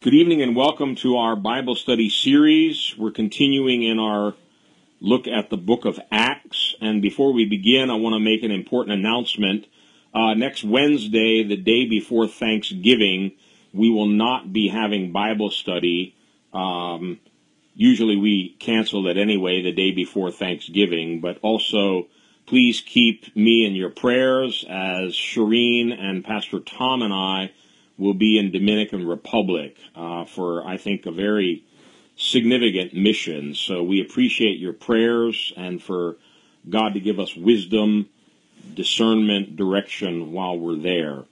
Good evening and welcome to our Bible study series. We're continuing in our look at the book of Acts. And before we begin, I want to make an important announcement. Uh, next Wednesday, the day before Thanksgiving, we will not be having Bible study. Um, usually we cancel it anyway the day before Thanksgiving, but also please keep me in your prayers as Shireen and Pastor Tom and I will be in Dominican Republic uh, for, I think, a very significant mission. So we appreciate your prayers and for God to give us wisdom, discernment, direction while we're there.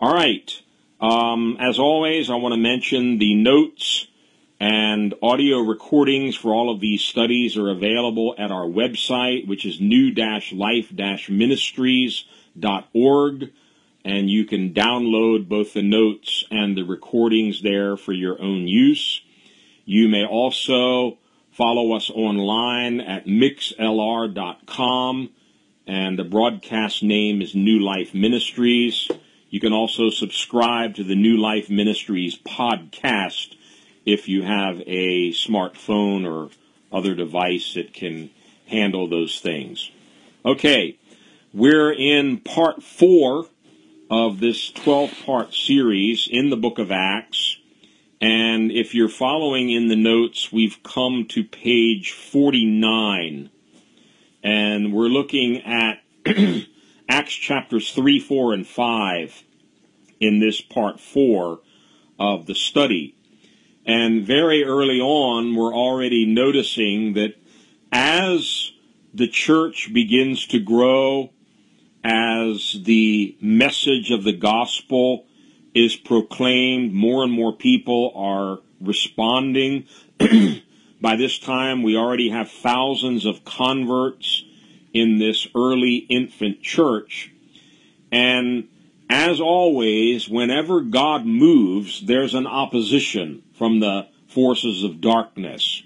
All right. Um, as always, I want to mention the notes and audio recordings for all of these studies are available at our website, which is new-life-ministries.org and you can download both the notes and the recordings there for your own use. You may also follow us online at mixlr.com and the broadcast name is New Life Ministries. You can also subscribe to the New Life Ministries podcast if you have a smartphone or other device that can handle those things. Okay, we're in part four of this 12 part series in the book of Acts. And if you're following in the notes, we've come to page 49. And we're looking at Acts chapters 3, 4, and 5 in this part 4 of the study. And very early on, we're already noticing that as the church begins to grow as the message of the gospel is proclaimed, more and more people are responding. By this time, we already have thousands of converts in this early infant church. And as always, whenever God moves, there's an opposition from the forces of darkness.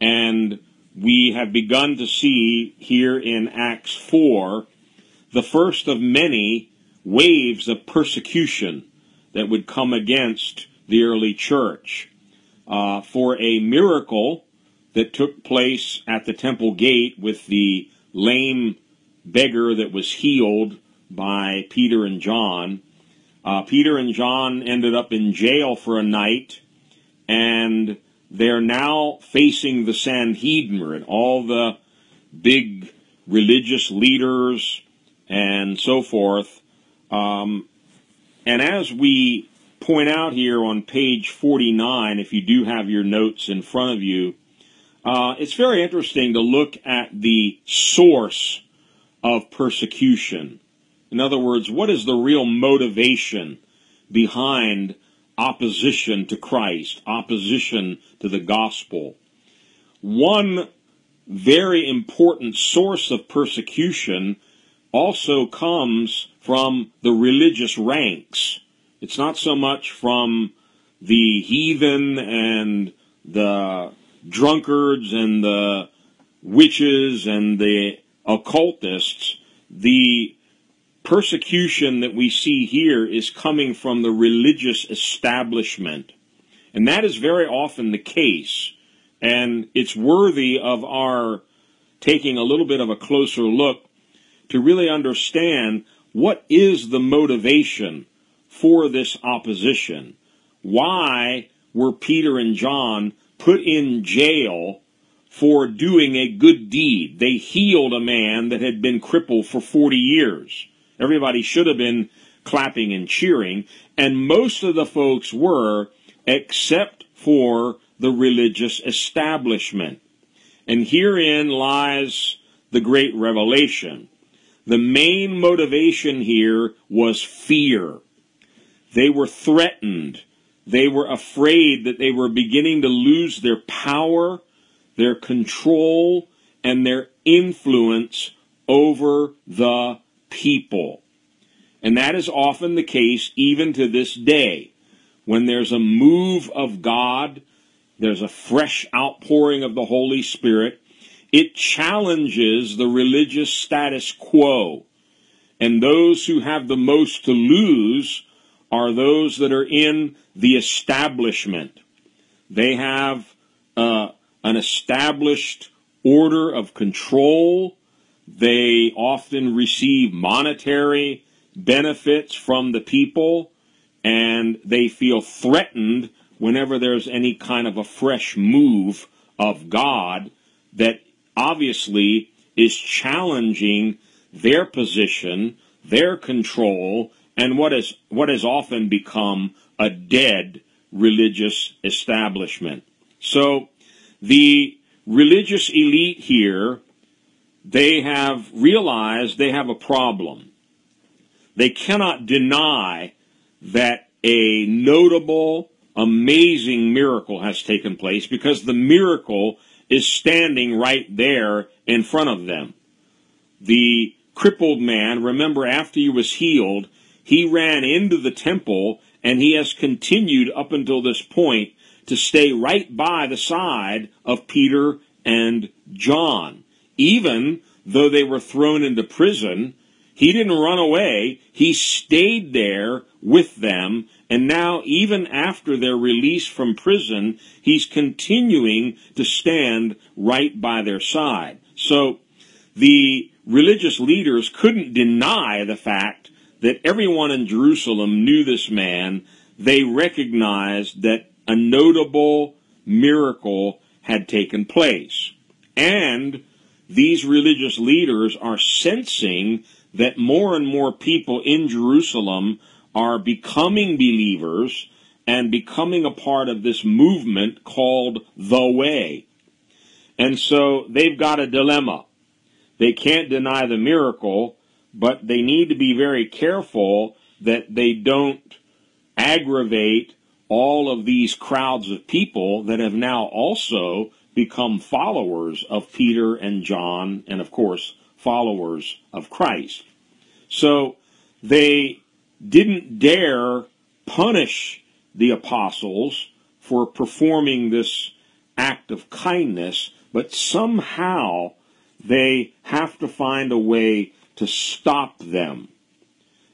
And we have begun to see here in Acts 4 the first of many waves of persecution that would come against the early church. Uh, for a miracle that took place at the temple gate with the lame beggar that was healed by Peter and John. Uh, Peter and John ended up in jail for a night, and they're now facing the Sanhedrin, all the big religious leaders and so forth. Um, and as we point out here on page 49, if you do have your notes in front of you, uh, it's very interesting to look at the source of persecution. In other words, what is the real motivation behind opposition to Christ, opposition to the gospel? One very important source of persecution also comes from the religious ranks. It's not so much from the heathen and the drunkards and the witches and the occultists. The persecution that we see here is coming from the religious establishment. And that is very often the case. And it's worthy of our taking a little bit of a closer look to really understand what is the motivation for this opposition. Why were Peter and John put in jail for doing a good deed? They healed a man that had been crippled for 40 years. Everybody should have been clapping and cheering, and most of the folks were, except for the religious establishment. And herein lies the great revelation. The main motivation here was fear. They were threatened. They were afraid that they were beginning to lose their power, their control, and their influence over the people. And that is often the case even to this day. When there's a move of God, there's a fresh outpouring of the Holy Spirit, it challenges the religious status quo. And those who have the most to lose are those that are in the establishment. They have uh, an established order of control. They often receive monetary benefits from the people, and they feel threatened whenever there's any kind of a fresh move of God that obviously is challenging their position, their control, and what is what has often become a dead religious establishment. So the religious elite here, they have realized they have a problem. They cannot deny that a notable, amazing miracle has taken place because the miracle is standing right there in front of them. The crippled man, remember after he was healed, he ran into the temple and he has continued up until this point to stay right by the side of Peter and John. Even though they were thrown into prison, he didn't run away. He stayed there with them. And now, even after their release from prison, he's continuing to stand right by their side. So the religious leaders couldn't deny the fact that everyone in Jerusalem knew this man. They recognized that a notable miracle had taken place. And these religious leaders are sensing that more and more people in Jerusalem are becoming believers and becoming a part of this movement called the Way. And so they've got a dilemma. They can't deny the miracle, but they need to be very careful that they don't aggravate all of these crowds of people that have now also become followers of Peter and John, and of course, followers of Christ. So they didn't dare punish the apostles for performing this act of kindness, but somehow they have to find a way to stop them.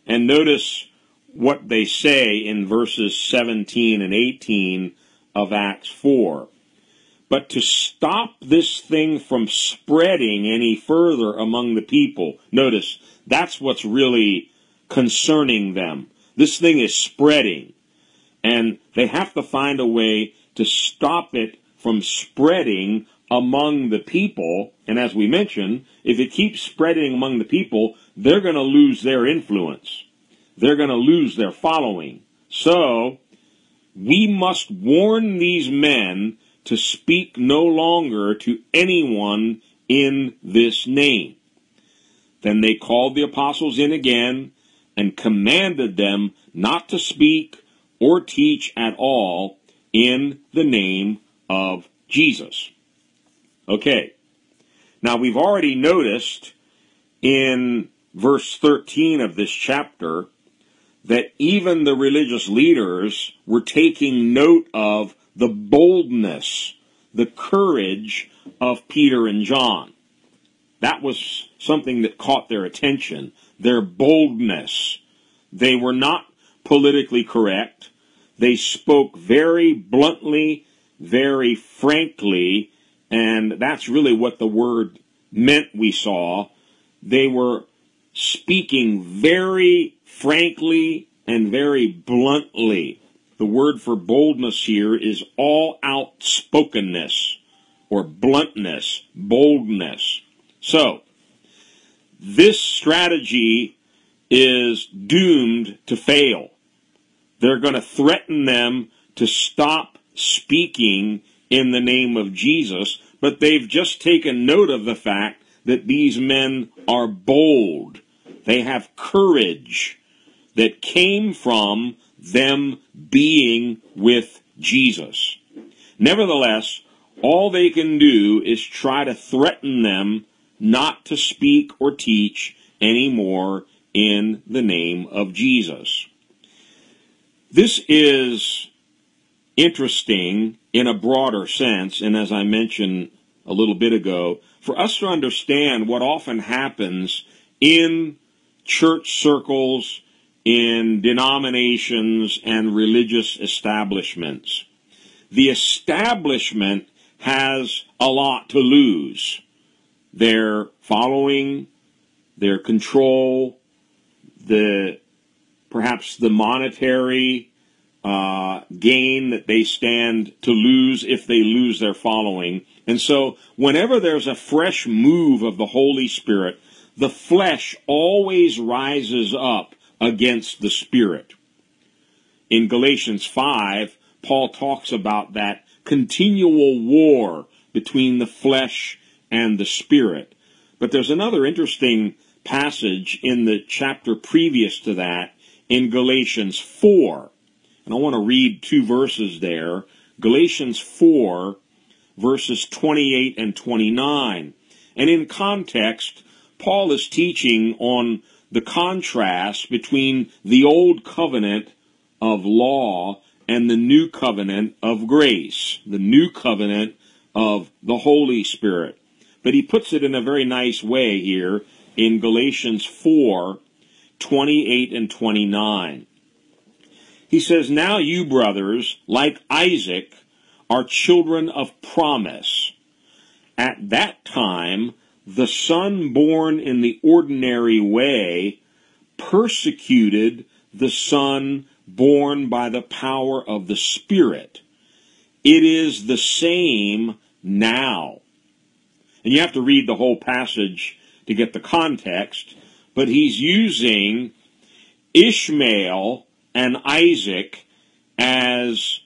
And notice what they say in verses 17 and 18 of Acts 4. But to stop this thing from spreading any further among the people, notice that's what's really concerning them. This thing is spreading, and they have to find a way to stop it from spreading among the people. And as we mentioned, if it keeps spreading among the people, they're going to lose their influence they're going to lose their following. So, we must warn these men to speak no longer to anyone in this name. Then they called the apostles in again and commanded them not to speak or teach at all in the name of Jesus. Okay. Now we've already noticed in verse 13 of this chapter that even the religious leaders were taking note of the boldness, the courage of Peter and John. That was something that caught their attention, their boldness. They were not politically correct. They spoke very bluntly, very frankly, and that's really what the word meant we saw. They were speaking very frankly and very bluntly. The word for boldness here is all outspokenness or bluntness, boldness. So, this strategy is doomed to fail. They're going to threaten them to stop speaking in the name of Jesus, but they've just taken note of the fact that these men are bold. They have courage that came from them being with Jesus. Nevertheless, all they can do is try to threaten them not to speak or teach anymore in the name of Jesus. This is interesting in a broader sense, and as I mentioned a little bit ago, for us to understand what often happens in church circles in denominations and religious establishments. The establishment has a lot to lose. Their following, their control, the perhaps the monetary uh, gain that they stand to lose if they lose their following. And so, whenever there's a fresh move of the Holy Spirit, the flesh always rises up against the Spirit. In Galatians 5, Paul talks about that continual war between the flesh and the Spirit. But there's another interesting passage in the chapter previous to that in Galatians 4. And I want to read two verses there. Galatians 4, verses 28 and 29. And in context, Paul is teaching on the contrast between the old covenant of law and the new covenant of grace, the new covenant of the Holy Spirit. But he puts it in a very nice way here in Galatians 4 28 and 29. He says, Now you, brothers, like Isaac, are children of promise. At that time, the son born in the ordinary way persecuted the son born by the power of the Spirit. It is the same now. And you have to read the whole passage to get the context, but he's using Ishmael and Isaac as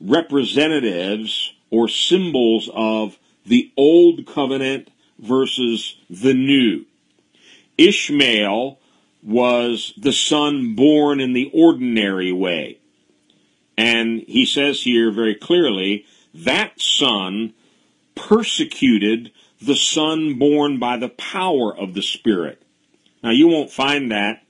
representatives or symbols of the old covenant versus the new. Ishmael was the son born in the ordinary way. And he says here very clearly that son persecuted the son born by the power of the Spirit. Now, you won't find that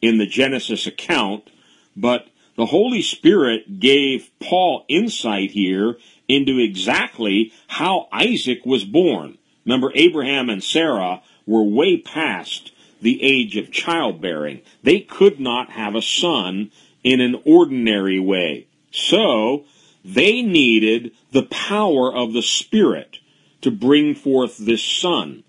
in the Genesis account, but the Holy Spirit gave Paul insight here into exactly how Isaac was born. Remember, Abraham and Sarah were way past the age of childbearing. They could not have a son in an ordinary way. So, they needed the power of the Spirit to bring forth this son.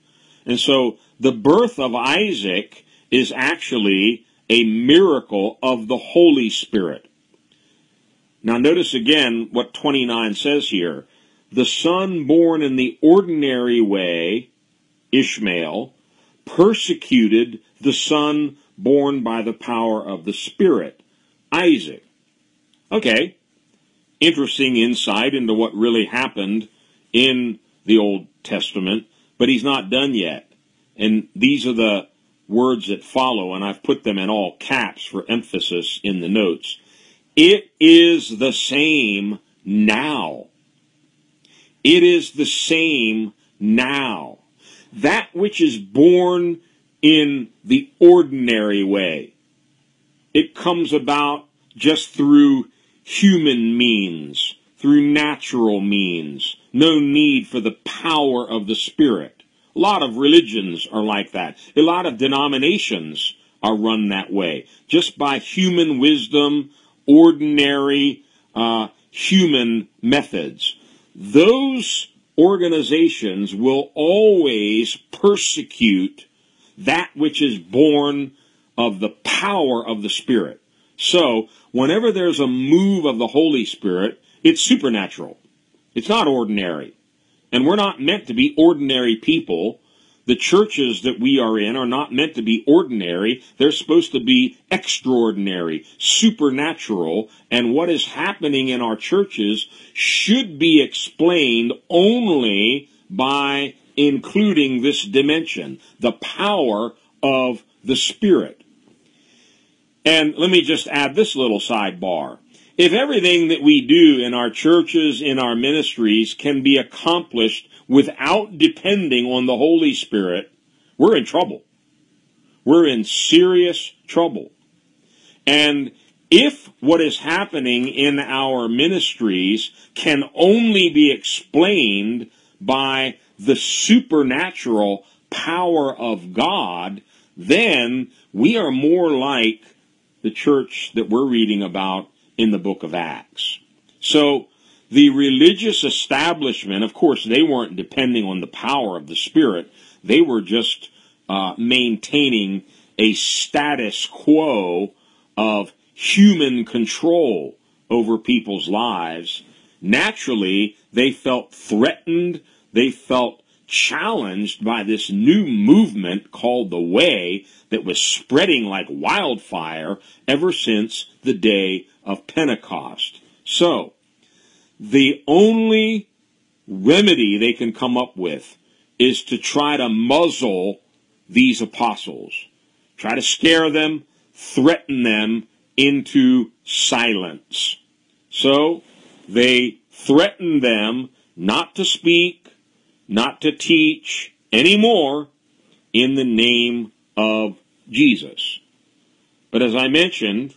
And so, the birth of Isaac is actually a miracle of the Holy Spirit. Now, notice again what 29 says here. The son born in the ordinary way, Ishmael, persecuted the son born by the power of the Spirit, Isaac. Okay, interesting insight into what really happened in the Old Testament, but he's not done yet. And these are the words that follow, and I've put them in all caps for emphasis in the notes. It is the same now. It is the same now that which is born in the ordinary way. It comes about just through human means, through natural means. No need for the power of the Spirit. A lot of religions are like that. A lot of denominations are run that way. Just by human wisdom, ordinary uh, human methods. Those organizations will always persecute that which is born of the power of the Spirit. So, whenever there's a move of the Holy Spirit, it's supernatural. It's not ordinary. And we're not meant to be ordinary people the churches that we are in are not meant to be ordinary. They're supposed to be extraordinary, supernatural, and what is happening in our churches should be explained only by including this dimension, the power of the Spirit. And let me just add this little sidebar. If everything that we do in our churches, in our ministries, can be accomplished without depending on the Holy Spirit, we're in trouble. We're in serious trouble. And if what is happening in our ministries can only be explained by the supernatural power of God, then we are more like the church that we're reading about in the book of Acts. So, the religious establishment, of course, they weren't depending on the power of the Spirit. They were just uh, maintaining a status quo of human control over people's lives. Naturally, they felt threatened. They felt challenged by this new movement called the Way that was spreading like wildfire ever since the day of Pentecost. So, the only remedy they can come up with is to try to muzzle these apostles, try to scare them, threaten them into silence. So they threaten them not to speak, not to teach anymore in the name of Jesus. But as I mentioned,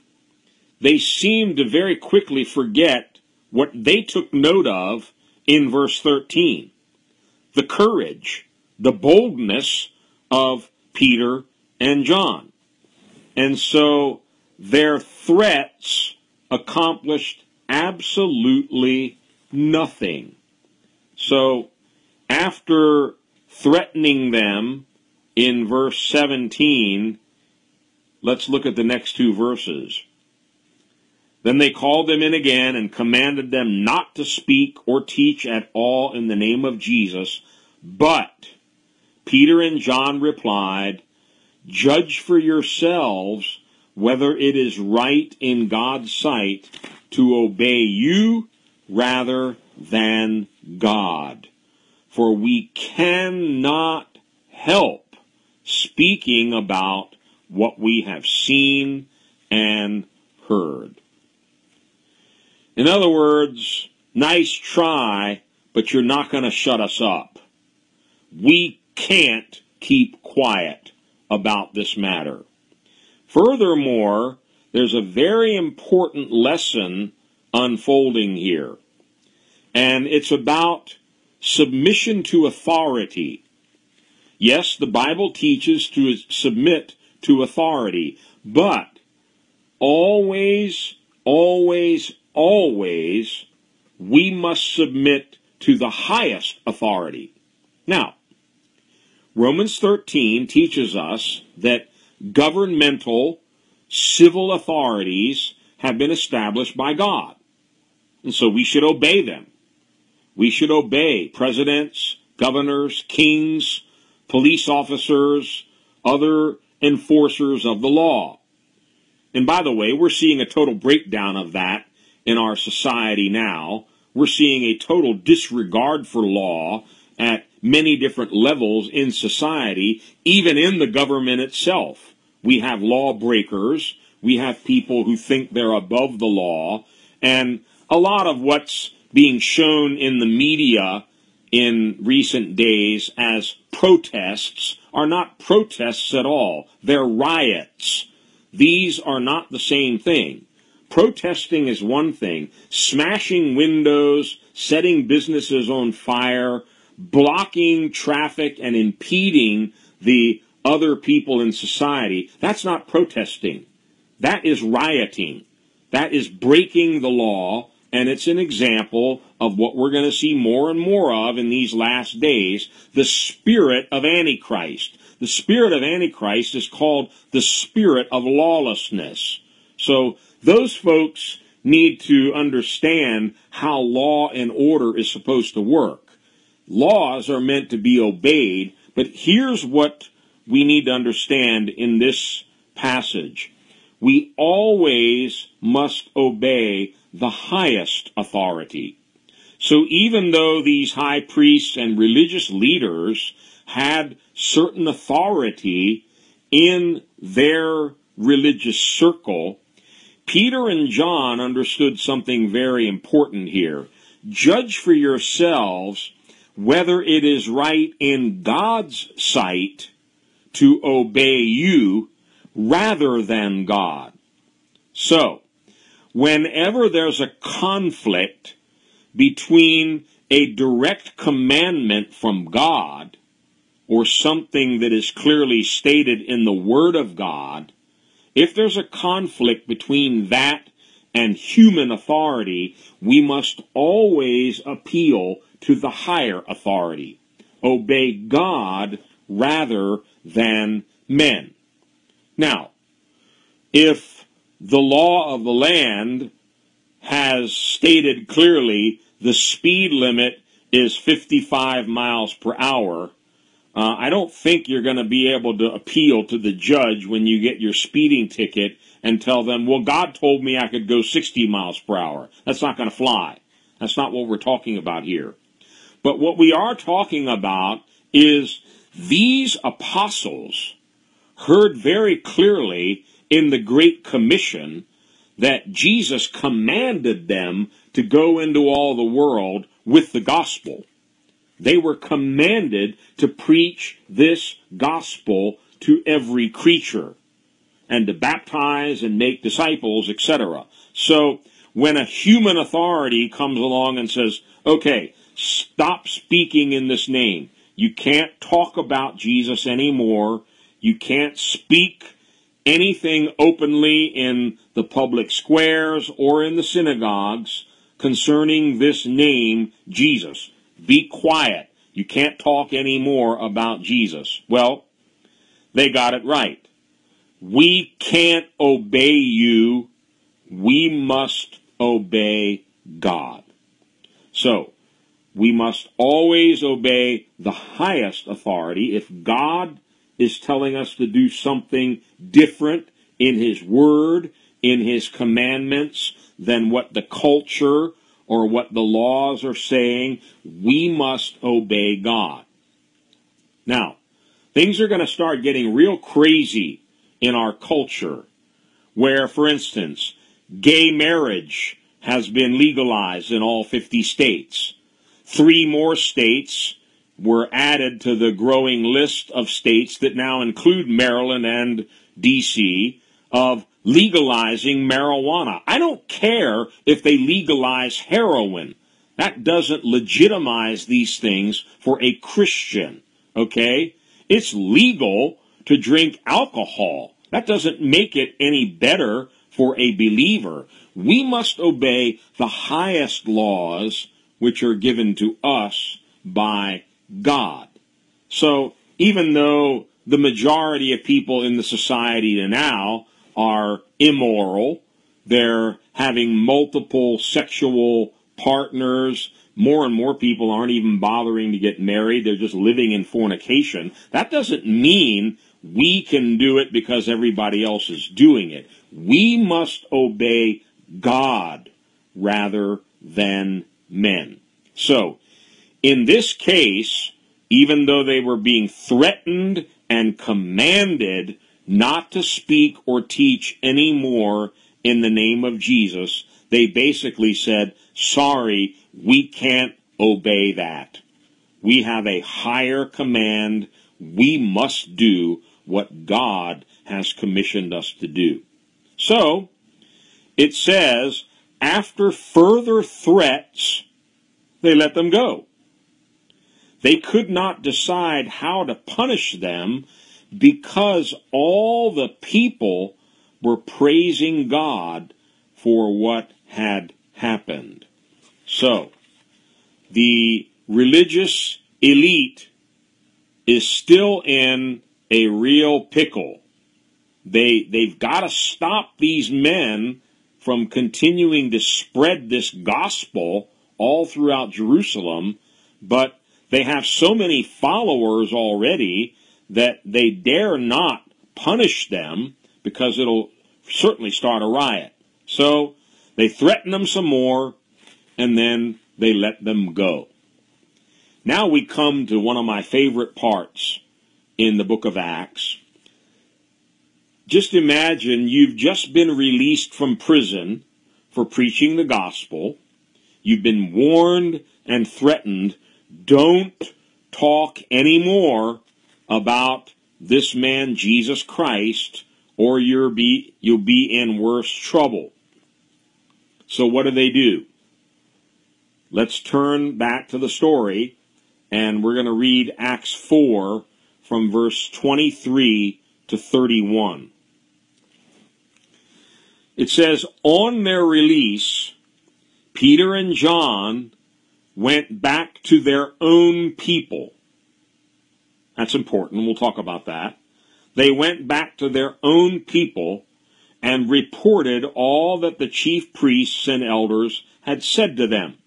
they seem to very quickly forget what they took note of in verse 13 the courage, the boldness of Peter and John. And so their threats accomplished absolutely nothing. So after threatening them in verse 17, let's look at the next two verses. Then they called them in again and commanded them not to speak or teach at all in the name of Jesus, but Peter and John replied, Judge for yourselves whether it is right in God's sight to obey you rather than God. For we cannot help speaking about what we have seen and heard. In other words, nice try, but you're not going to shut us up. We can't keep quiet about this matter. Furthermore, there's a very important lesson unfolding here, and it's about submission to authority. Yes, the Bible teaches to submit to authority, but always, always, always, we must submit to the highest authority. Now, Romans 13 teaches us that governmental civil authorities have been established by God. And so we should obey them. We should obey presidents, governors, kings, police officers, other enforcers of the law. And by the way, we're seeing a total breakdown of that in our society now. We're seeing a total disregard for law at many different levels in society, even in the government itself. We have lawbreakers. We have people who think they're above the law. And a lot of what's being shown in the media in recent days as protests are not protests at all. They're riots. These are not the same thing. Protesting is one thing. Smashing windows, setting businesses on fire, blocking traffic and impeding the other people in society, that's not protesting. That is rioting. That is breaking the law, and it's an example of what we're going to see more and more of in these last days the spirit of Antichrist. The spirit of Antichrist is called the spirit of lawlessness. So those folks need to understand how law and order is supposed to work. Laws are meant to be obeyed, but here's what we need to understand in this passage. We always must obey the highest authority. So even though these high priests and religious leaders had certain authority in their religious circle, Peter and John understood something very important here. Judge for yourselves whether it is right in God's sight to obey you rather than God. So, whenever there's a conflict between a direct commandment from God or something that is clearly stated in the Word of God if there's a conflict between that and human authority, we must always appeal to the higher authority. Obey God rather than men. Now, if the law of the land has stated clearly the speed limit is 55 miles per hour, uh, I don't think you're going to be able to appeal to the judge when you get your speeding ticket and tell them, well, God told me I could go 60 miles per hour. That's not going to fly. That's not what we're talking about here. But what we are talking about is these apostles heard very clearly in the Great Commission that Jesus commanded them to go into all the world with the gospel. They were commanded to preach this gospel to every creature and to baptize and make disciples, etc. So when a human authority comes along and says, okay, stop speaking in this name. You can't talk about Jesus anymore. You can't speak anything openly in the public squares or in the synagogues concerning this name, Jesus. Be quiet. You can't talk anymore about Jesus. Well, they got it right. We can't obey you. We must obey God. So, we must always obey the highest authority. If God is telling us to do something different in His Word, in His commandments, than what the culture or what the laws are saying, we must obey God. Now, things are going to start getting real crazy in our culture, where, for instance, gay marriage has been legalized in all 50 states. Three more states were added to the growing list of states that now include Maryland and D.C. of legalizing marijuana. I don't care if they legalize heroin. That doesn't legitimize these things for a Christian. Okay? It's legal to drink alcohol. That doesn't make it any better for a believer. We must obey the highest laws which are given to us by God. So even though the majority of people in the society now are immoral, they're having multiple sexual partners, more and more people aren't even bothering to get married. They're just living in fornication. That doesn't mean we can do it because everybody else is doing it. We must obey God rather than men. So, in this case, even though they were being threatened and commanded not to speak or teach any more in the name of Jesus, they basically said, sorry, we can't obey that. We have a higher command. We must do what God has commissioned us to do. So, it says, after further threats, they let them go. They could not decide how to punish them because all the people were praising God for what had happened. So, the religious elite is still in a real pickle. They, they've got to stop these men from continuing to spread this gospel all throughout Jerusalem, but they have so many followers already that they dare not punish them because it'll certainly start a riot. So they threaten them some more and then they let them go. Now we come to one of my favorite parts in the book of Acts. Just imagine you've just been released from prison for preaching the gospel. You've been warned and threatened don't talk anymore about this man, Jesus Christ, or you'll be, you'll be in worse trouble. So what do they do? Let's turn back to the story and we're going to read Acts 4 from verse 23 to 31. It says, on their release, Peter and John went back to their own people. That's important. We'll talk about that. They went back to their own people and reported all that the chief priests and elders had said to them.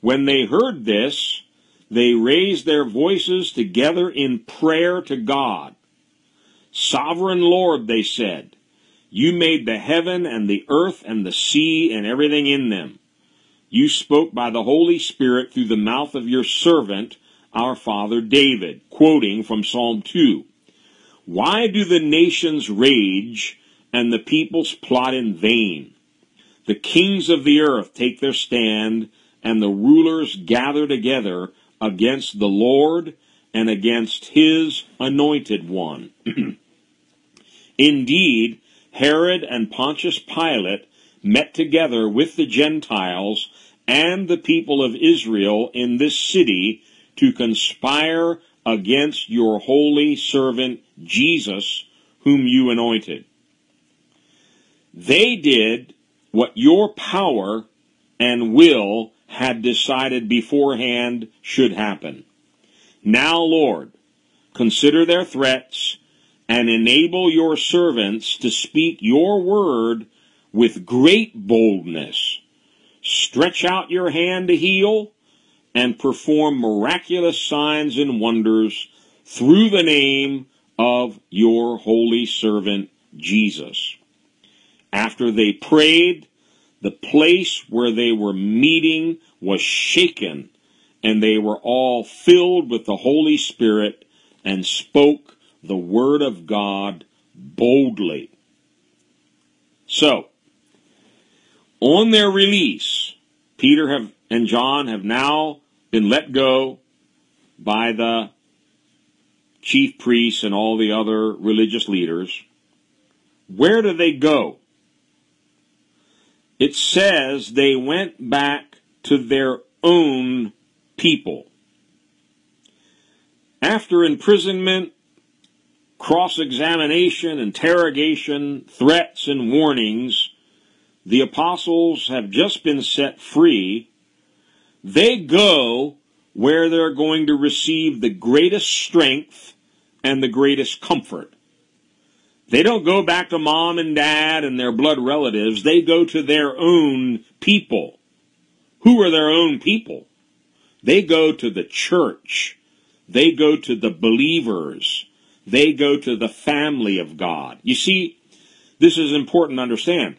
When they heard this, they raised their voices together in prayer to God. Sovereign Lord, they said, you made the heaven and the earth and the sea and everything in them. You spoke by the Holy Spirit through the mouth of your servant, our father David, quoting from Psalm 2. Why do the nations rage and the peoples plot in vain? The kings of the earth take their stand and the rulers gather together against the Lord and against his anointed one. Indeed, Herod and Pontius Pilate met together with the Gentiles and the people of Israel in this city to conspire against your holy servant Jesus, whom you anointed. They did what your power and will had decided beforehand should happen. Now, Lord, consider their threats and enable your servants to speak your word with great boldness. Stretch out your hand to heal and perform miraculous signs and wonders through the name of your holy servant Jesus. After they prayed, the place where they were meeting was shaken, and they were all filled with the Holy Spirit and spoke the Word of God boldly. So, on their release, Peter have, and John have now been let go by the chief priests and all the other religious leaders. Where do they go? It says they went back to their own people. After imprisonment cross examination, interrogation, threats, and warnings, the apostles have just been set free. They go where they're going to receive the greatest strength and the greatest comfort. They don't go back to mom and dad and their blood relatives. They go to their own people. Who are their own people? They go to the church. They go to the believers. They go to the family of God. You see, this is important to understand.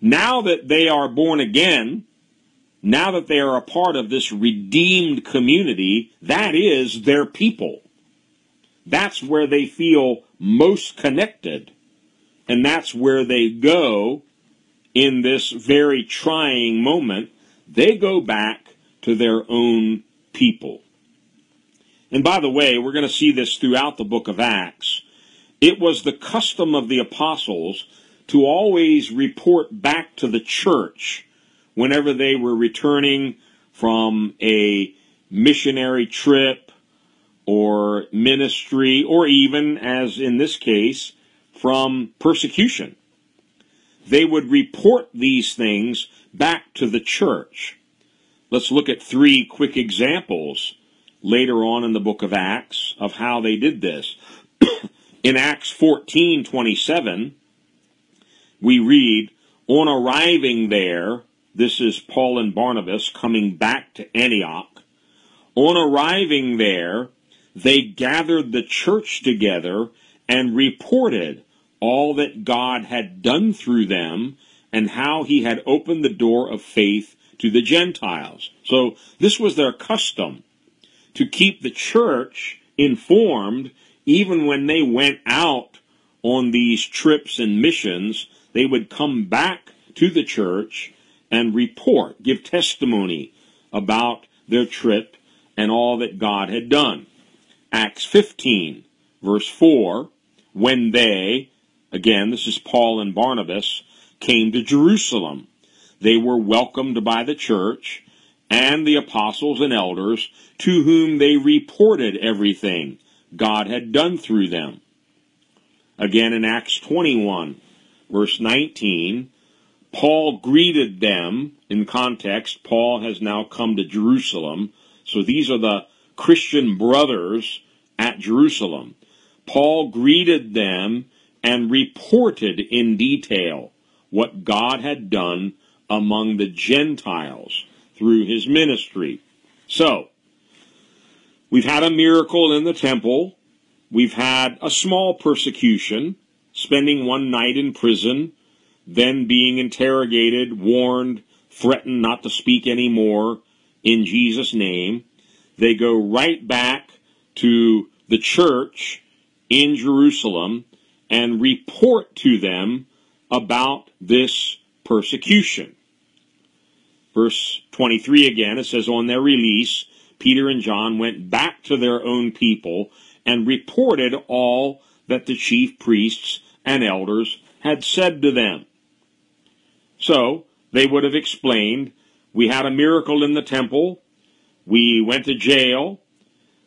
Now that they are born again, now that they are a part of this redeemed community, that is their people. That's where they feel most connected. And that's where they go in this very trying moment. They go back to their own people. And by the way, we're going to see this throughout the book of Acts. It was the custom of the apostles to always report back to the church whenever they were returning from a missionary trip or ministry, or even, as in this case, from persecution. They would report these things back to the church. Let's look at three quick examples later on in the book of Acts of how they did this. in Acts 14:27, we read, "On arriving there, this is Paul and Barnabas coming back to Antioch. On arriving there, they gathered the church together and reported all that God had done through them and how he had opened the door of faith to the Gentiles. So this was their custom to keep the church informed even when they went out on these trips and missions, they would come back to the church and report, give testimony about their trip and all that God had done. Acts 15, verse 4, when they, again, this is Paul and Barnabas, came to Jerusalem, they were welcomed by the church and the apostles and elders to whom they reported everything God had done through them. Again in Acts 21, verse 19, Paul greeted them. In context, Paul has now come to Jerusalem. So these are the Christian brothers at Jerusalem. Paul greeted them and reported in detail what God had done among the Gentiles through his ministry. So, we've had a miracle in the temple. We've had a small persecution, spending one night in prison, then being interrogated, warned, threatened not to speak anymore in Jesus' name. They go right back to the church in Jerusalem and report to them about this persecution. Verse 23 again, it says, On their release, Peter and John went back to their own people and reported all that the chief priests and elders had said to them. So, they would have explained, we had a miracle in the temple, we went to jail,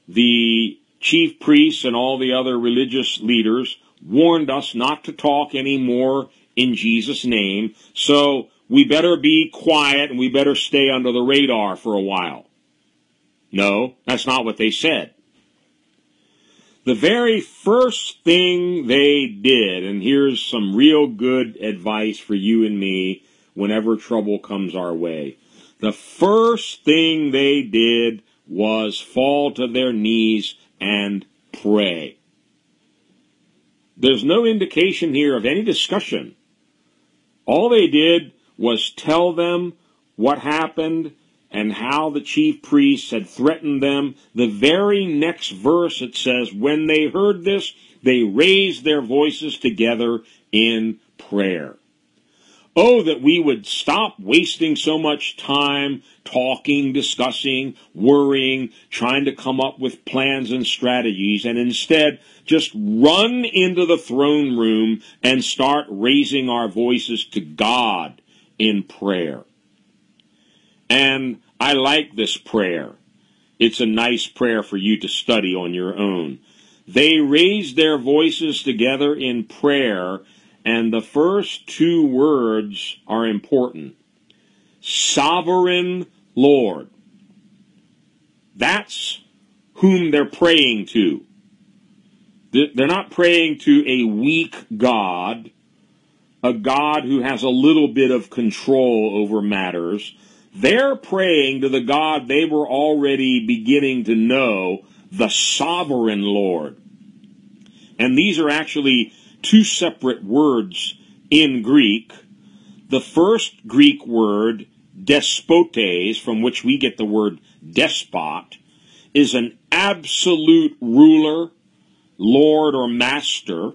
the chief priests and all the other religious leaders warned us not to talk anymore in Jesus' name, so we better be quiet and we better stay under the radar for a while. No, that's not what they said. The very first thing they did, and here's some real good advice for you and me whenever trouble comes our way. The first thing they did was fall to their knees and pray. There's no indication here of any discussion. All they did was tell them what happened and how the chief priests had threatened them. The very next verse it says, when they heard this, they raised their voices together in prayer. Oh, that we would stop wasting so much time talking, discussing, worrying, trying to come up with plans and strategies, and instead just run into the throne room and start raising our voices to God in prayer. And I like this prayer. It's a nice prayer for you to study on your own. They raised their voices together in prayer and the first two words are important. Sovereign Lord. That's whom they're praying to. They're not praying to a weak God, a God who has a little bit of control over matters. They're praying to the God they were already beginning to know, the sovereign Lord. And these are actually two separate words in Greek. The first Greek word, despotes, from which we get the word despot, is an absolute ruler, lord, or master.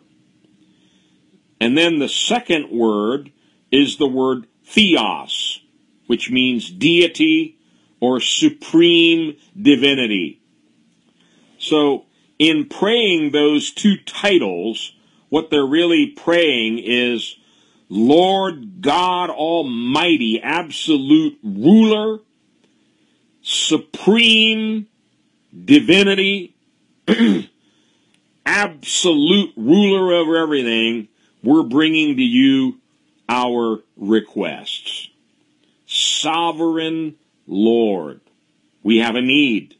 And then the second word is the word theos, which means deity or supreme divinity. So, in praying those two titles, what they're really praying is, Lord God Almighty, absolute ruler, supreme divinity, absolute ruler over everything, we're bringing to you our requests. Sovereign Lord, we have a need,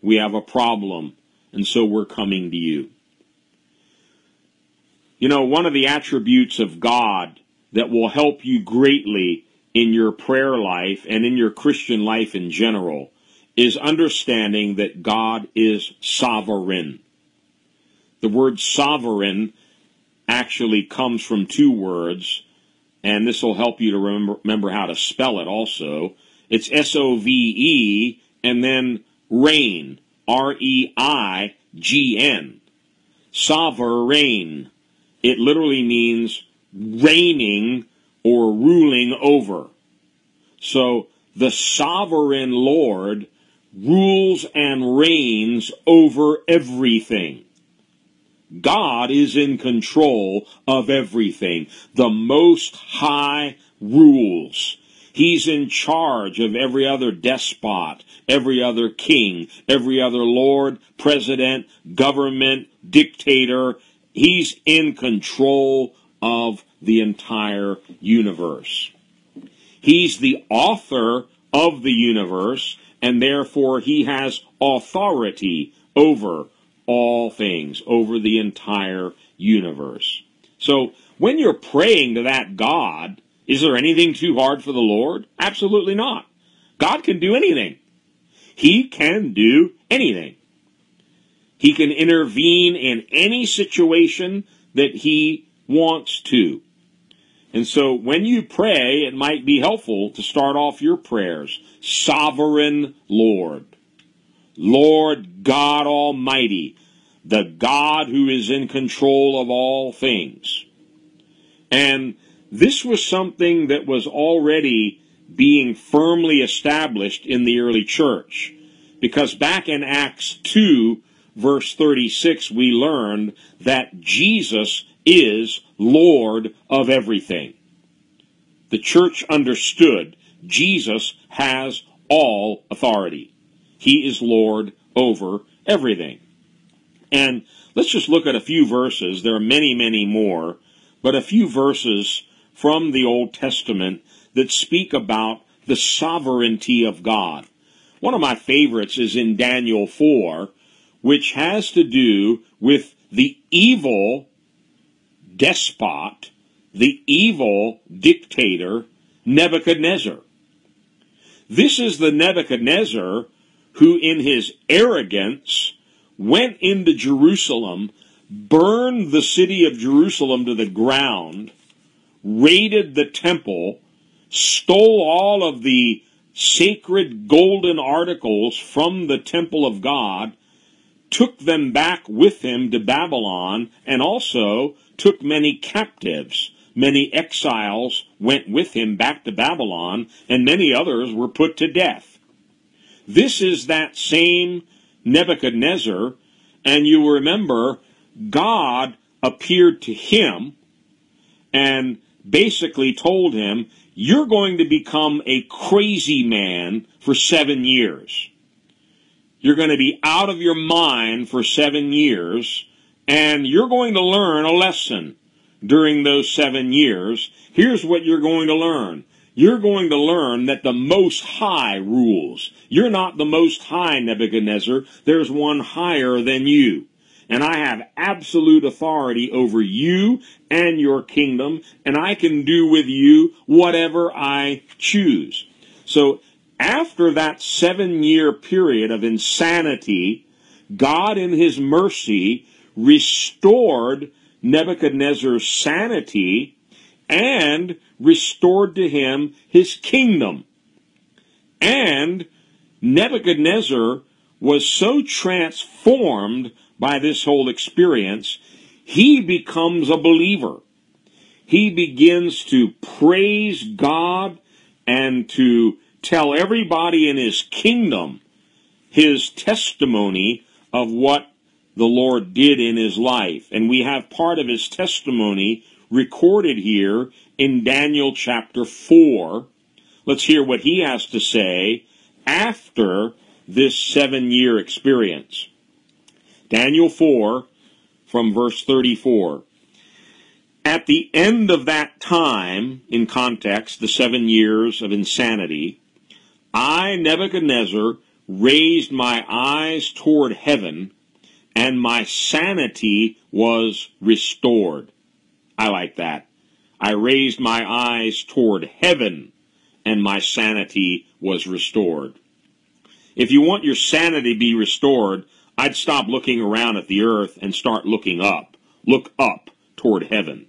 we have a problem, and so we're coming to you. You know, one of the attributes of God that will help you greatly in your prayer life and in your Christian life in general is understanding that God is sovereign. The word sovereign actually comes from two words, and this will help you to remember, remember how to spell it also. It's S O V E and then reign, R E I G N. Sovereign. It literally means reigning or ruling over. So the sovereign Lord rules and reigns over everything. God is in control of everything. The Most High rules. He's in charge of every other despot, every other king, every other lord, president, government, dictator, He's in control of the entire universe. He's the author of the universe, and therefore he has authority over all things, over the entire universe. So when you're praying to that God, is there anything too hard for the Lord? Absolutely not. God can do anything. He can do anything. He can intervene in any situation that he wants to. And so when you pray, it might be helpful to start off your prayers. Sovereign Lord. Lord God Almighty, the God who is in control of all things. And this was something that was already being firmly established in the early church. Because back in Acts 2, verse 36, we learned that Jesus is Lord of everything. The church understood Jesus has all authority. He is Lord over everything. And let's just look at a few verses. There are many, many more, but a few verses from the Old Testament that speak about the sovereignty of God. One of my favorites is in Daniel 4, which has to do with the evil despot, the evil dictator, Nebuchadnezzar. This is the Nebuchadnezzar who, in his arrogance, went into Jerusalem, burned the city of Jerusalem to the ground, raided the temple, stole all of the sacred golden articles from the temple of God, took them back with him to Babylon, and also took many captives. Many exiles went with him back to Babylon, and many others were put to death. This is that same Nebuchadnezzar, and you remember God appeared to him and basically told him, You're going to become a crazy man for seven years. You're going to be out of your mind for seven years, and you're going to learn a lesson during those seven years. Here's what you're going to learn. You're going to learn that the Most High rules. You're not the Most High, Nebuchadnezzar. There's one higher than you and I have absolute authority over you and your kingdom, and I can do with you whatever I choose. So after that seven year period of insanity, God in his mercy restored Nebuchadnezzar's sanity and restored to him his kingdom. And Nebuchadnezzar was so transformed by this whole experience, he becomes a believer. He begins to praise God and to tell everybody in his kingdom his testimony of what the Lord did in his life. And we have part of his testimony recorded here in Daniel chapter 4. Let's hear what he has to say after this seven year experience. Daniel 4 from verse 34. At the end of that time, in context, the seven years of insanity, I, Nebuchadnezzar, raised my eyes toward heaven, and my sanity was restored. I like that. I raised my eyes toward heaven, and my sanity was restored. If you want your sanity to be restored, I'd stop looking around at the earth and start looking up. Look up toward heaven.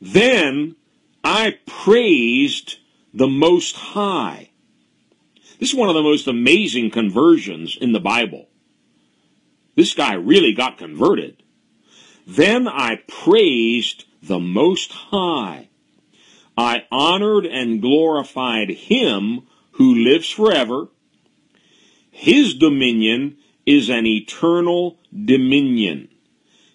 Then I praised the Most High. This is one of the most amazing conversions in the Bible. This guy really got converted. Then I praised the Most High. I honored and glorified Him who lives forever his dominion is an eternal dominion.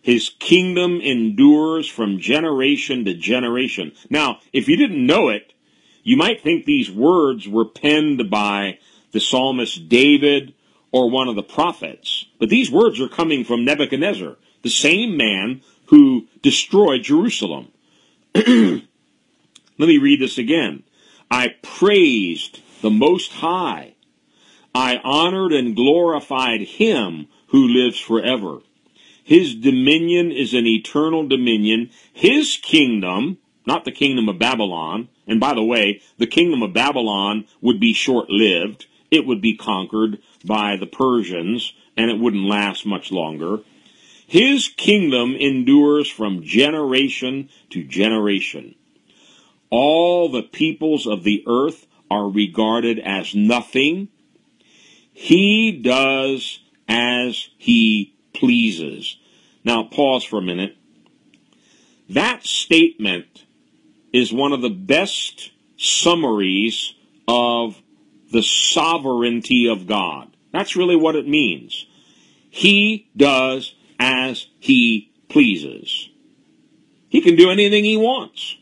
His kingdom endures from generation to generation. Now, if you didn't know it, you might think these words were penned by the psalmist David or one of the prophets. But these words are coming from Nebuchadnezzar, the same man who destroyed Jerusalem. Let me read this again. I praised the Most High. I honored and glorified him who lives forever. His dominion is an eternal dominion. His kingdom, not the kingdom of Babylon, and by the way, the kingdom of Babylon would be short lived. It would be conquered by the Persians, and it wouldn't last much longer. His kingdom endures from generation to generation. All the peoples of the earth are regarded as nothing. He does as he pleases. Now, pause for a minute. That statement is one of the best summaries of the sovereignty of God. That's really what it means. He does as he pleases. He can do anything he wants.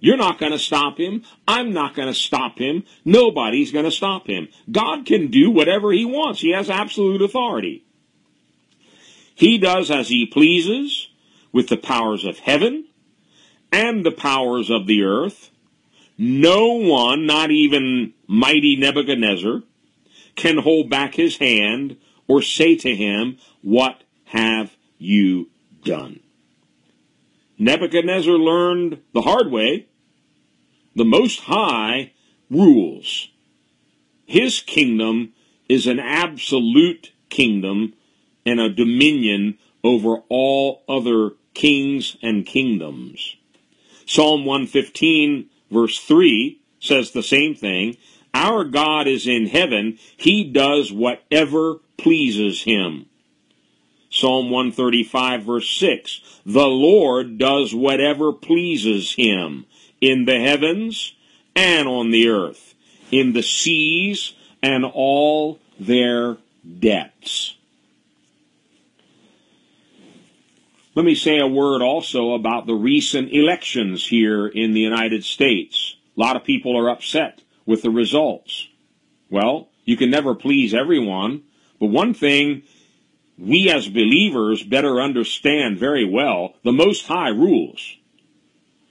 You're not going to stop him. I'm not going to stop him. Nobody's going to stop him. God can do whatever he wants. He has absolute authority. He does as he pleases with the powers of heaven and the powers of the earth. No one, not even mighty Nebuchadnezzar, can hold back his hand or say to him, What have you done? Nebuchadnezzar learned the hard way. The Most High rules. His kingdom is an absolute kingdom and a dominion over all other kings and kingdoms. Psalm 115 verse 3 says the same thing. Our God is in heaven. He does whatever pleases him. Psalm 135 verse 6. The Lord does whatever pleases him in the heavens and on the earth, in the seas and all their depths. Let me say a word also about the recent elections here in the United States. A lot of people are upset with the results. Well, you can never please everyone, but one thing we as believers better understand very well the Most High rules.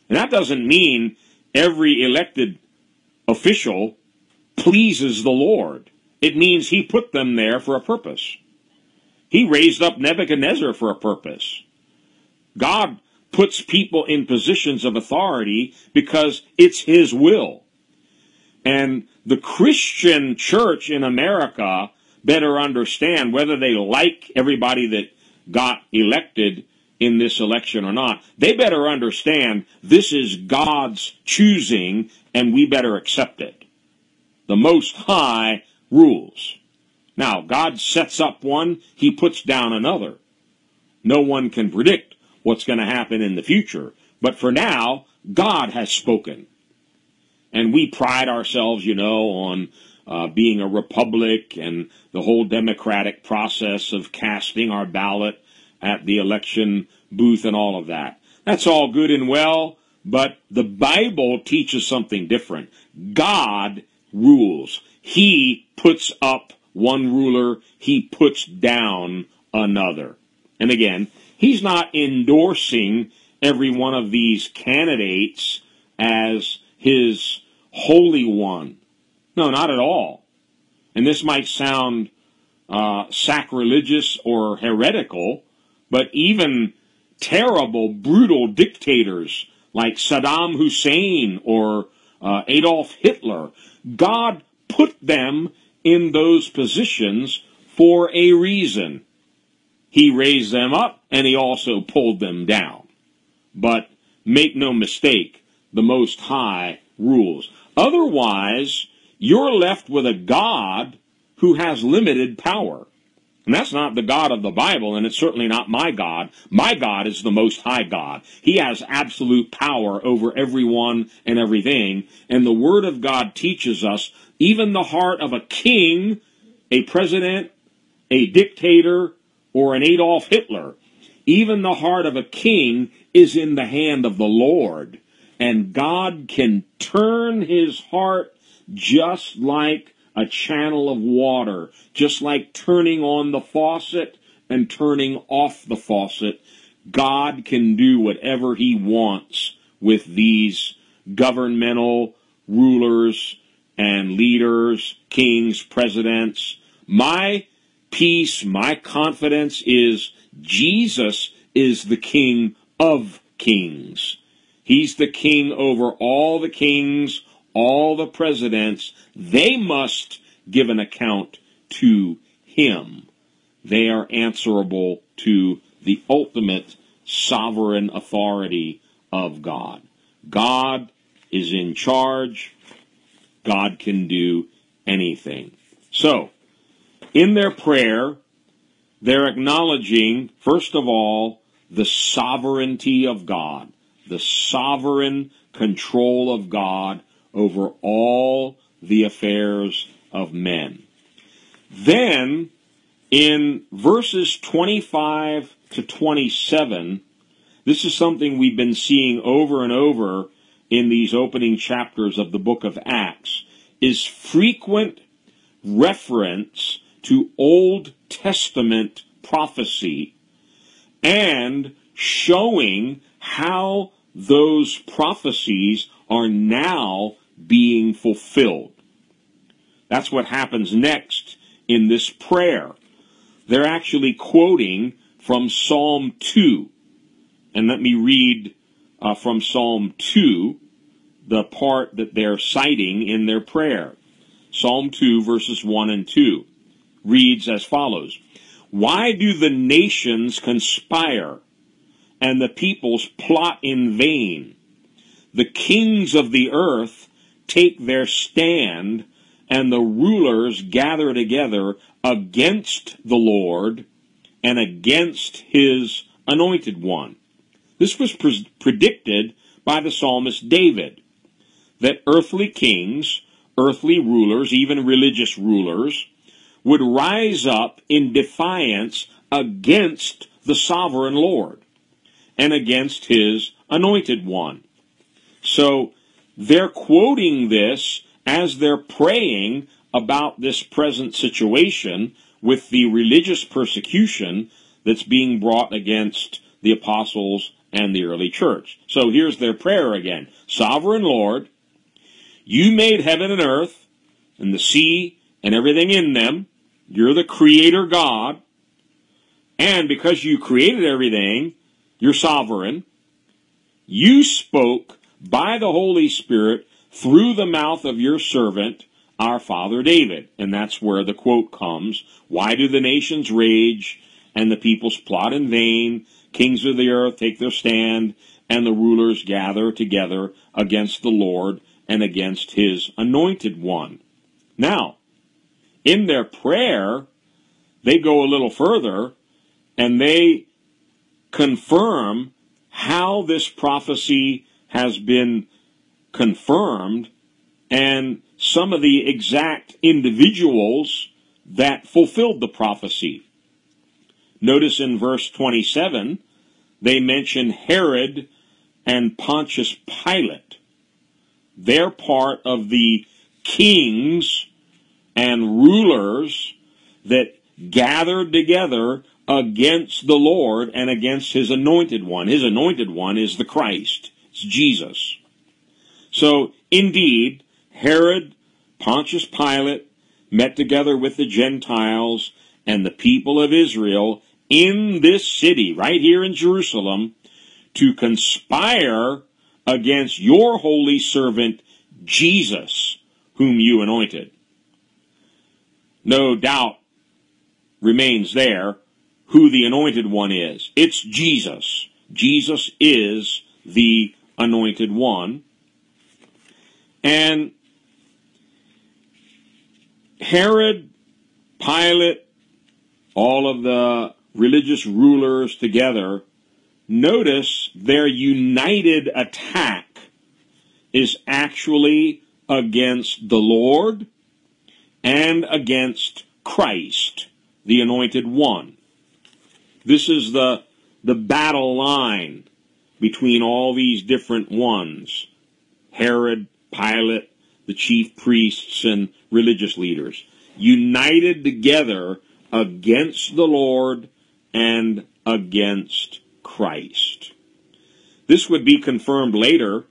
And that doesn't mean every elected official pleases the Lord. It means he put them there for a purpose. He raised up Nebuchadnezzar for a purpose. God puts people in positions of authority because it's his will. And the Christian church in America better understand whether they like everybody that got elected in this election or not. They better understand this is God's choosing and we better accept it. The Most High rules. Now, God sets up one, He puts down another. No one can predict what's going to happen in the future. But for now, God has spoken. And we pride ourselves, you know, on uh, being a republic and the whole democratic process of casting our ballot at the election booth and all of that. That's all good and well, but the Bible teaches something different. God rules. He puts up one ruler, he puts down another. And again, he's not endorsing every one of these candidates as his holy one. No, not at all. And this might sound uh, sacrilegious or heretical, but even terrible, brutal dictators like Saddam Hussein or uh, Adolf Hitler, God put them in those positions for a reason. He raised them up and he also pulled them down. But make no mistake, the Most High rules. Otherwise, you're left with a God who has limited power. And that's not the God of the Bible, and it's certainly not my God. My God is the Most High God. He has absolute power over everyone and everything. And the Word of God teaches us even the heart of a king, a president, a dictator, or an Adolf Hitler, even the heart of a king is in the hand of the Lord. And God can turn his heart just like a channel of water, just like turning on the faucet and turning off the faucet. God can do whatever he wants with these governmental rulers and leaders, kings, presidents. My peace, my confidence is Jesus is the King of kings. He's the king over all the kings, all the presidents. They must give an account to him. They are answerable to the ultimate sovereign authority of God. God is in charge. God can do anything. So, in their prayer, they're acknowledging, first of all, the sovereignty of God, the sovereign control of God over all the affairs of men. Then, in verses 25 to 27, this is something we've been seeing over and over in these opening chapters of the book of Acts, is frequent reference to Old Testament prophecy and showing how those prophecies are now being fulfilled. That's what happens next in this prayer. They're actually quoting from Psalm 2. And let me read uh, from Psalm 2 the part that they're citing in their prayer. Psalm 2, verses 1 and 2 reads as follows Why do the nations conspire and the peoples plot in vain? The kings of the earth take their stand, and the rulers gather together against the Lord and against his anointed one. This was pre- predicted by the psalmist David that earthly kings, earthly rulers, even religious rulers, would rise up in defiance against the sovereign Lord and against his anointed one. So they're quoting this as they're praying about this present situation with the religious persecution that's being brought against the apostles and the early church. So here's their prayer again. Sovereign Lord, you made heaven and earth and the sea and everything in them. You're the creator God. And because you created everything, you're sovereign. You spoke by the Holy Spirit through the mouth of your servant, our father David. And that's where the quote comes. Why do the nations rage and the peoples plot in vain? Kings of the earth take their stand and the rulers gather together against the Lord and against his anointed one. Now, in their prayer, they go a little further and they confirm how this prophecy has been confirmed and some of the exact individuals that fulfilled the prophecy. Notice in verse 27, they mention Herod and Pontius Pilate. They're part of the kings and rulers that gathered together against the Lord and against his anointed one. His anointed one is the Christ. It's Jesus. So, indeed, Herod, Pontius Pilate met together with the Gentiles and the people of Israel in this city, right here in Jerusalem, to conspire against your holy servant Jesus, whom you anointed. No doubt remains there who the anointed one is. It's Jesus. Jesus is the anointed one. And Herod, Pilate, all of the religious rulers together, notice their united attack is actually against the Lord and against Christ, the anointed one. This is the, the battle line between all these different ones. Herod, Pilate, the chief priests and religious leaders, united together against the Lord and against Christ. This would be confirmed later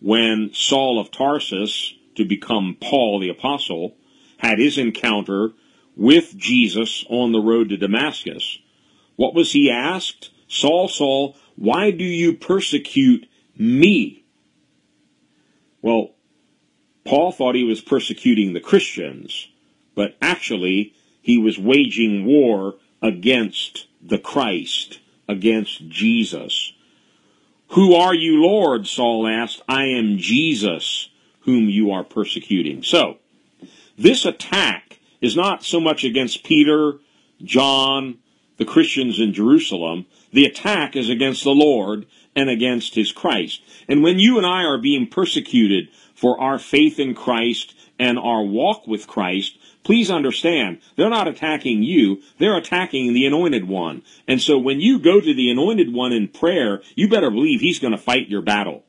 when Saul of Tarsus, to become Paul the Apostle, had his encounter with Jesus on the road to Damascus. What was he asked? Saul, Saul, why do you persecute me? Well, Paul thought he was persecuting the Christians, but actually he was waging war against the Christ, against Jesus. Who are you, Lord? Saul asked. I am Jesus, whom you are persecuting. So, this attack is not so much against Peter, John, the Christians in Jerusalem. The attack is against the Lord and against his Christ. And when you and I are being persecuted for our faith in Christ and our walk with Christ, please understand, they're not attacking you, they're attacking the anointed one. And so when you go to the anointed one in prayer, you better believe he's going to fight your battle.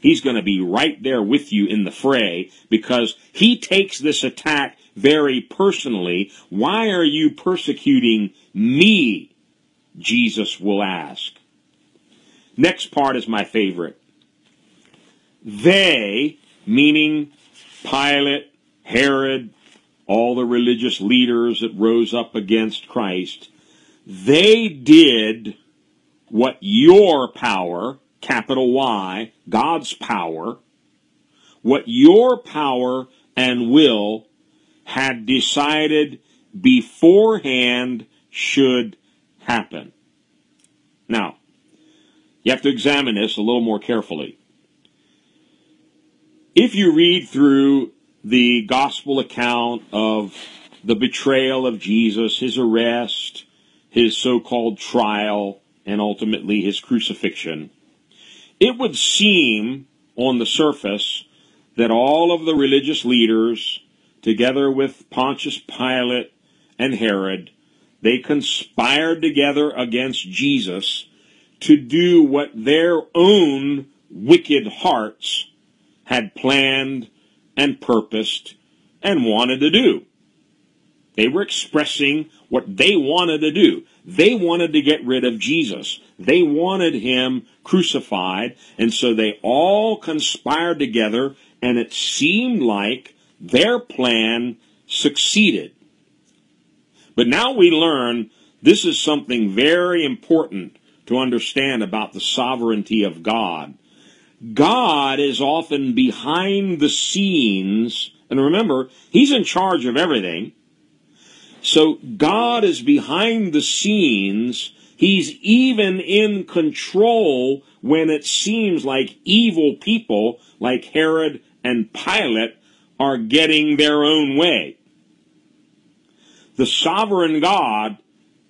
He's going to be right there with you in the fray because he takes this attack very personally. Why are you persecuting me? Jesus will ask. Next part is my favorite. They, meaning Pilate, Herod, all the religious leaders that rose up against Christ, they did what your power, capital Y, God's power, what your power and will had decided beforehand should happen. Now, you have to examine this a little more carefully. If you read through the gospel account of the betrayal of Jesus, his arrest, his so-called trial, and ultimately his crucifixion, it would seem on the surface that all of the religious leaders, together with Pontius Pilate and Herod, they conspired together against Jesus to do what their own wicked hearts had planned and purposed and wanted to do. They were expressing what they wanted to do. They wanted to get rid of Jesus. They wanted him crucified, and so they all conspired together, and it seemed like their plan succeeded. But now we learn this is something very important to understand about the sovereignty of God. God is often behind the scenes, and remember, He's in charge of everything. So God is behind the scenes. He's even in control when it seems like evil people like Herod and Pilate are getting their own way. The sovereign God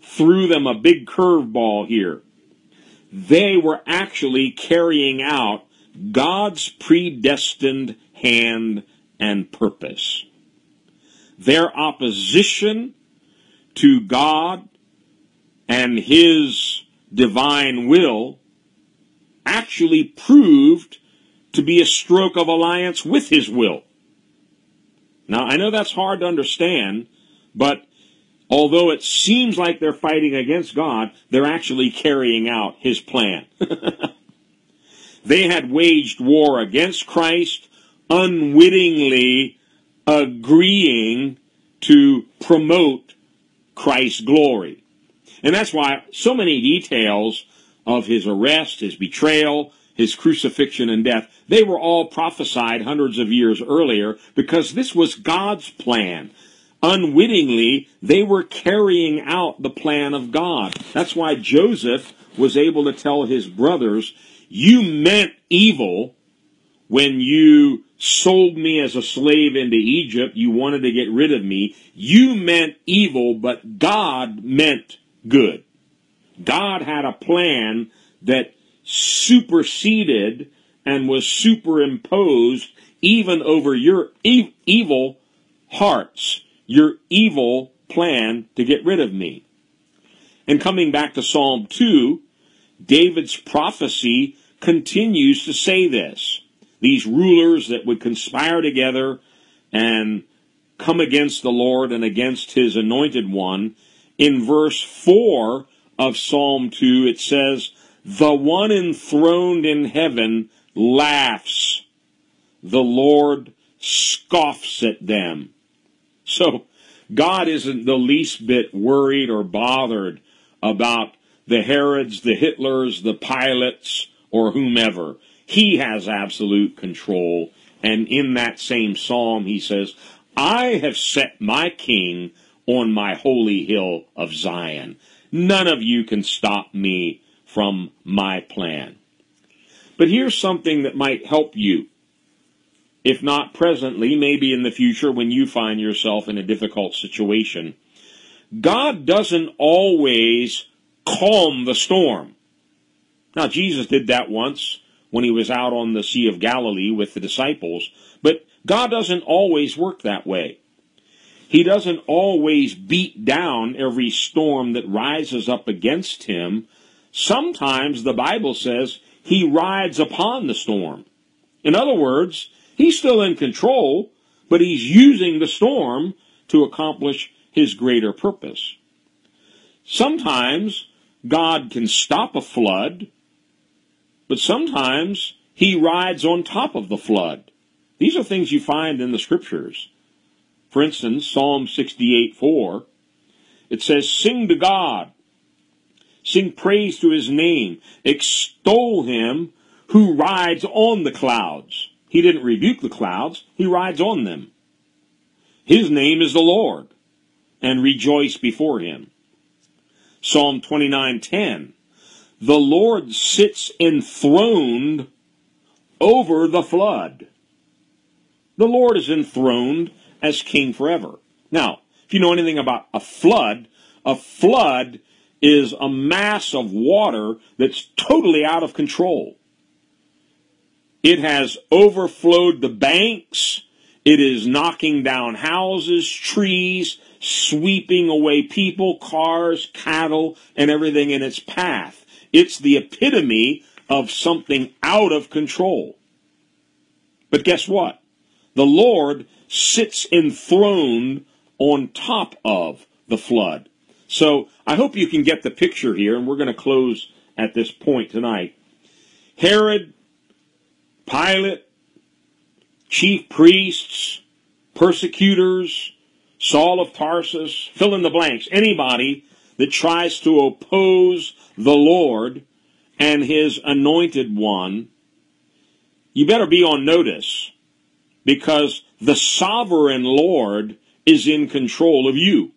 threw them a big curveball here. They were actually carrying out God's predestined hand and purpose. Their opposition to God and His divine will actually proved to be a stroke of alliance with His will. Now, I know that's hard to understand, but although it seems like they're fighting against God, they're actually carrying out His plan. they had waged war against Christ, unwittingly agreeing to promote Christ's glory. And that's why so many details of his arrest, his betrayal, his crucifixion and death, they were all prophesied hundreds of years earlier because this was God's plan. Unwittingly, they were carrying out the plan of God. That's why Joseph was able to tell his brothers, you meant evil when you sold me as a slave into Egypt. You wanted to get rid of me. You meant evil, but God meant good. God had a plan that superseded and was superimposed even over your evil hearts, your evil plan to get rid of me. And coming back to Psalm 2, David's prophecy continues to say this. These rulers that would conspire together and come against the Lord and against his anointed one. In verse 4 of Psalm 2, it says, The one enthroned in heaven laughs. The Lord scoffs at them. So, God isn't the least bit worried or bothered about the Herods, the Hitlers, the Pilates, or whomever. He has absolute control. And in that same psalm, he says, I have set my king on my holy hill of Zion. None of you can stop me from my plan. But here's something that might help you. If not presently, maybe in the future when you find yourself in a difficult situation. God doesn't always calm the storm. Now, Jesus did that once when he was out on the Sea of Galilee with the disciples, but God doesn't always work that way. He doesn't always beat down every storm that rises up against him. Sometimes the Bible says he rides upon the storm. In other words, he's still in control, but he's using the storm to accomplish his greater purpose. Sometimes God can stop a flood, but sometimes he rides on top of the flood. These are things you find in the scriptures. For instance, Psalm 68 4, it says, Sing to God, sing praise to his name, extol him who rides on the clouds. He didn't rebuke the clouds, he rides on them. His name is the Lord, and rejoice before him. Psalm 29:10 The Lord sits enthroned over the flood. The Lord is enthroned as king forever. Now, if you know anything about a flood, a flood is a mass of water that's totally out of control. It has overflowed the banks. It is knocking down houses, trees, sweeping away people, cars, cattle, and everything in its path. It's the epitome of something out of control. But guess what? The Lord sits enthroned on top of the flood. So I hope you can get the picture here, and we're going to close at this point tonight. Herod, Pilate, chief priests, persecutors, Saul of Tarsus, fill in the blanks, anybody that tries to oppose the Lord and his anointed one, you better be on notice because the sovereign Lord is in control of you.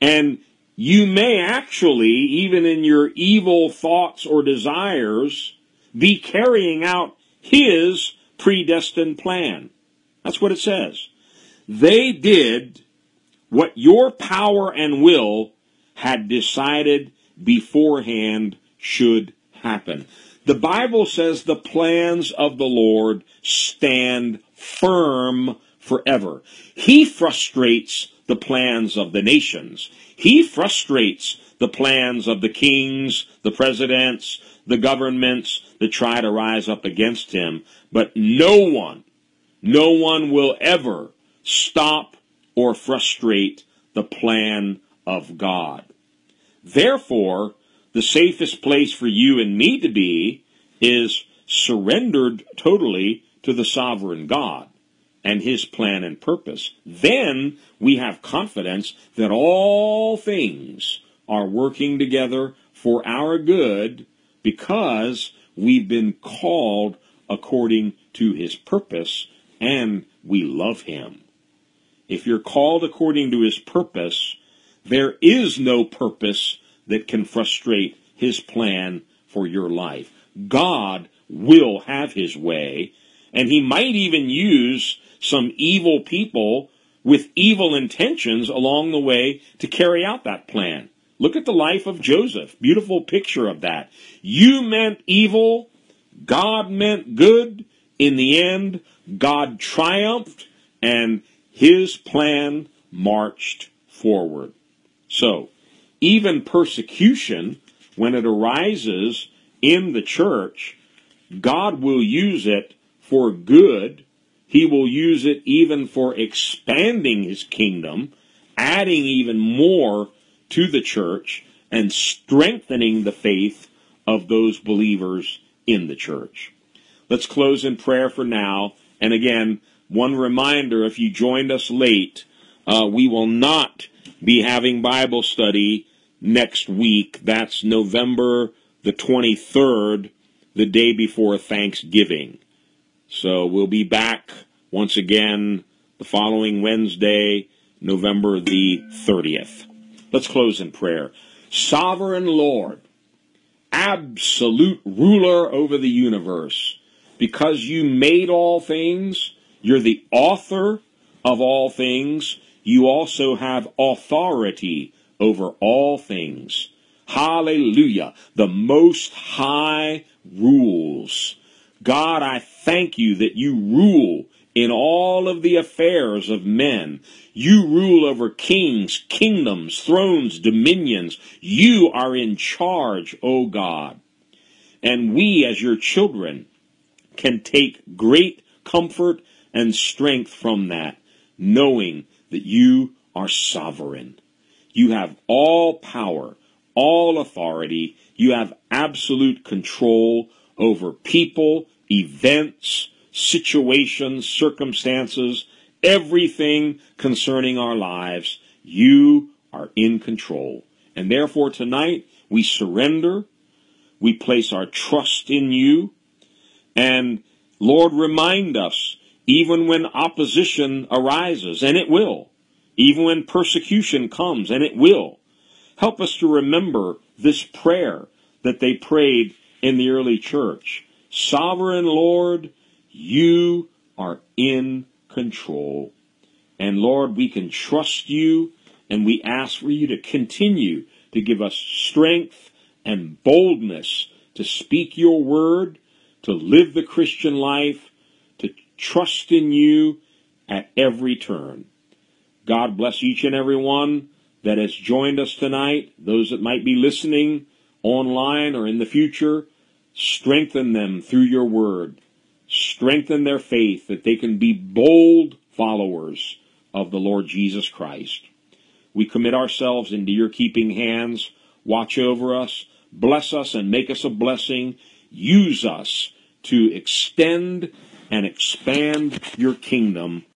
And you may actually, even in your evil thoughts or desires, be carrying out his predestined plan. That's what it says. They did what your power and will had decided beforehand should happen. The Bible says the plans of the Lord stand firm forever. He frustrates the plans of the nations. He frustrates the plans of the kings, the presidents, the governments that try to rise up against him. But no one, no one will ever stop or frustrate the plan of God. Therefore, the safest place for you and me to be is surrendered totally to the sovereign God and his plan and purpose. Then we have confidence that all things are working together for our good because we've been called according to his purpose and we love him. If you're called according to his purpose, there is no purpose that can frustrate his plan for your life. God will have his way, and he might even use some evil people with evil intentions along the way to carry out that plan. Look at the life of Joseph. Beautiful picture of that. You meant evil, God meant good. In the end, God triumphed, and his plan marched forward. So, even persecution, when it arises in the church, God will use it for good. He will use it even for expanding his kingdom, adding even more to the church, and strengthening the faith of those believers in the church. Let's close in prayer for now. And again, one reminder if you joined us late, uh, we will not be having Bible study next week. That's November the 23rd, the day before Thanksgiving. So we'll be back once again the following Wednesday, November the 30th. Let's close in prayer. Sovereign Lord, absolute ruler over the universe, because you made all things, you're the author of all things, you also have authority over all things. Hallelujah. The Most High rules. God, I thank you that you rule in all of the affairs of men. You rule over kings, kingdoms, thrones, dominions. You are in charge, O God. And we, as your children, can take great comfort and strength from that, knowing that you are sovereign. You have all power, all authority. You have absolute control over people, events, situations, circumstances, everything concerning our lives. You are in control. And therefore tonight we surrender. We place our trust in you. And Lord, remind us, even when opposition arises, and it will, even when persecution comes, and it will, help us to remember this prayer that they prayed in the early church. Sovereign Lord, you are in control. And Lord, we can trust you and we ask for you to continue to give us strength and boldness to speak your word, to live the Christian life, to trust in you at every turn. God bless each and every one that has joined us tonight, those that might be listening online or in the future. Strengthen them through your word. Strengthen their faith that they can be bold followers of the Lord Jesus Christ. We commit ourselves into your keeping hands. Watch over us. Bless us and make us a blessing. Use us to extend and expand your kingdom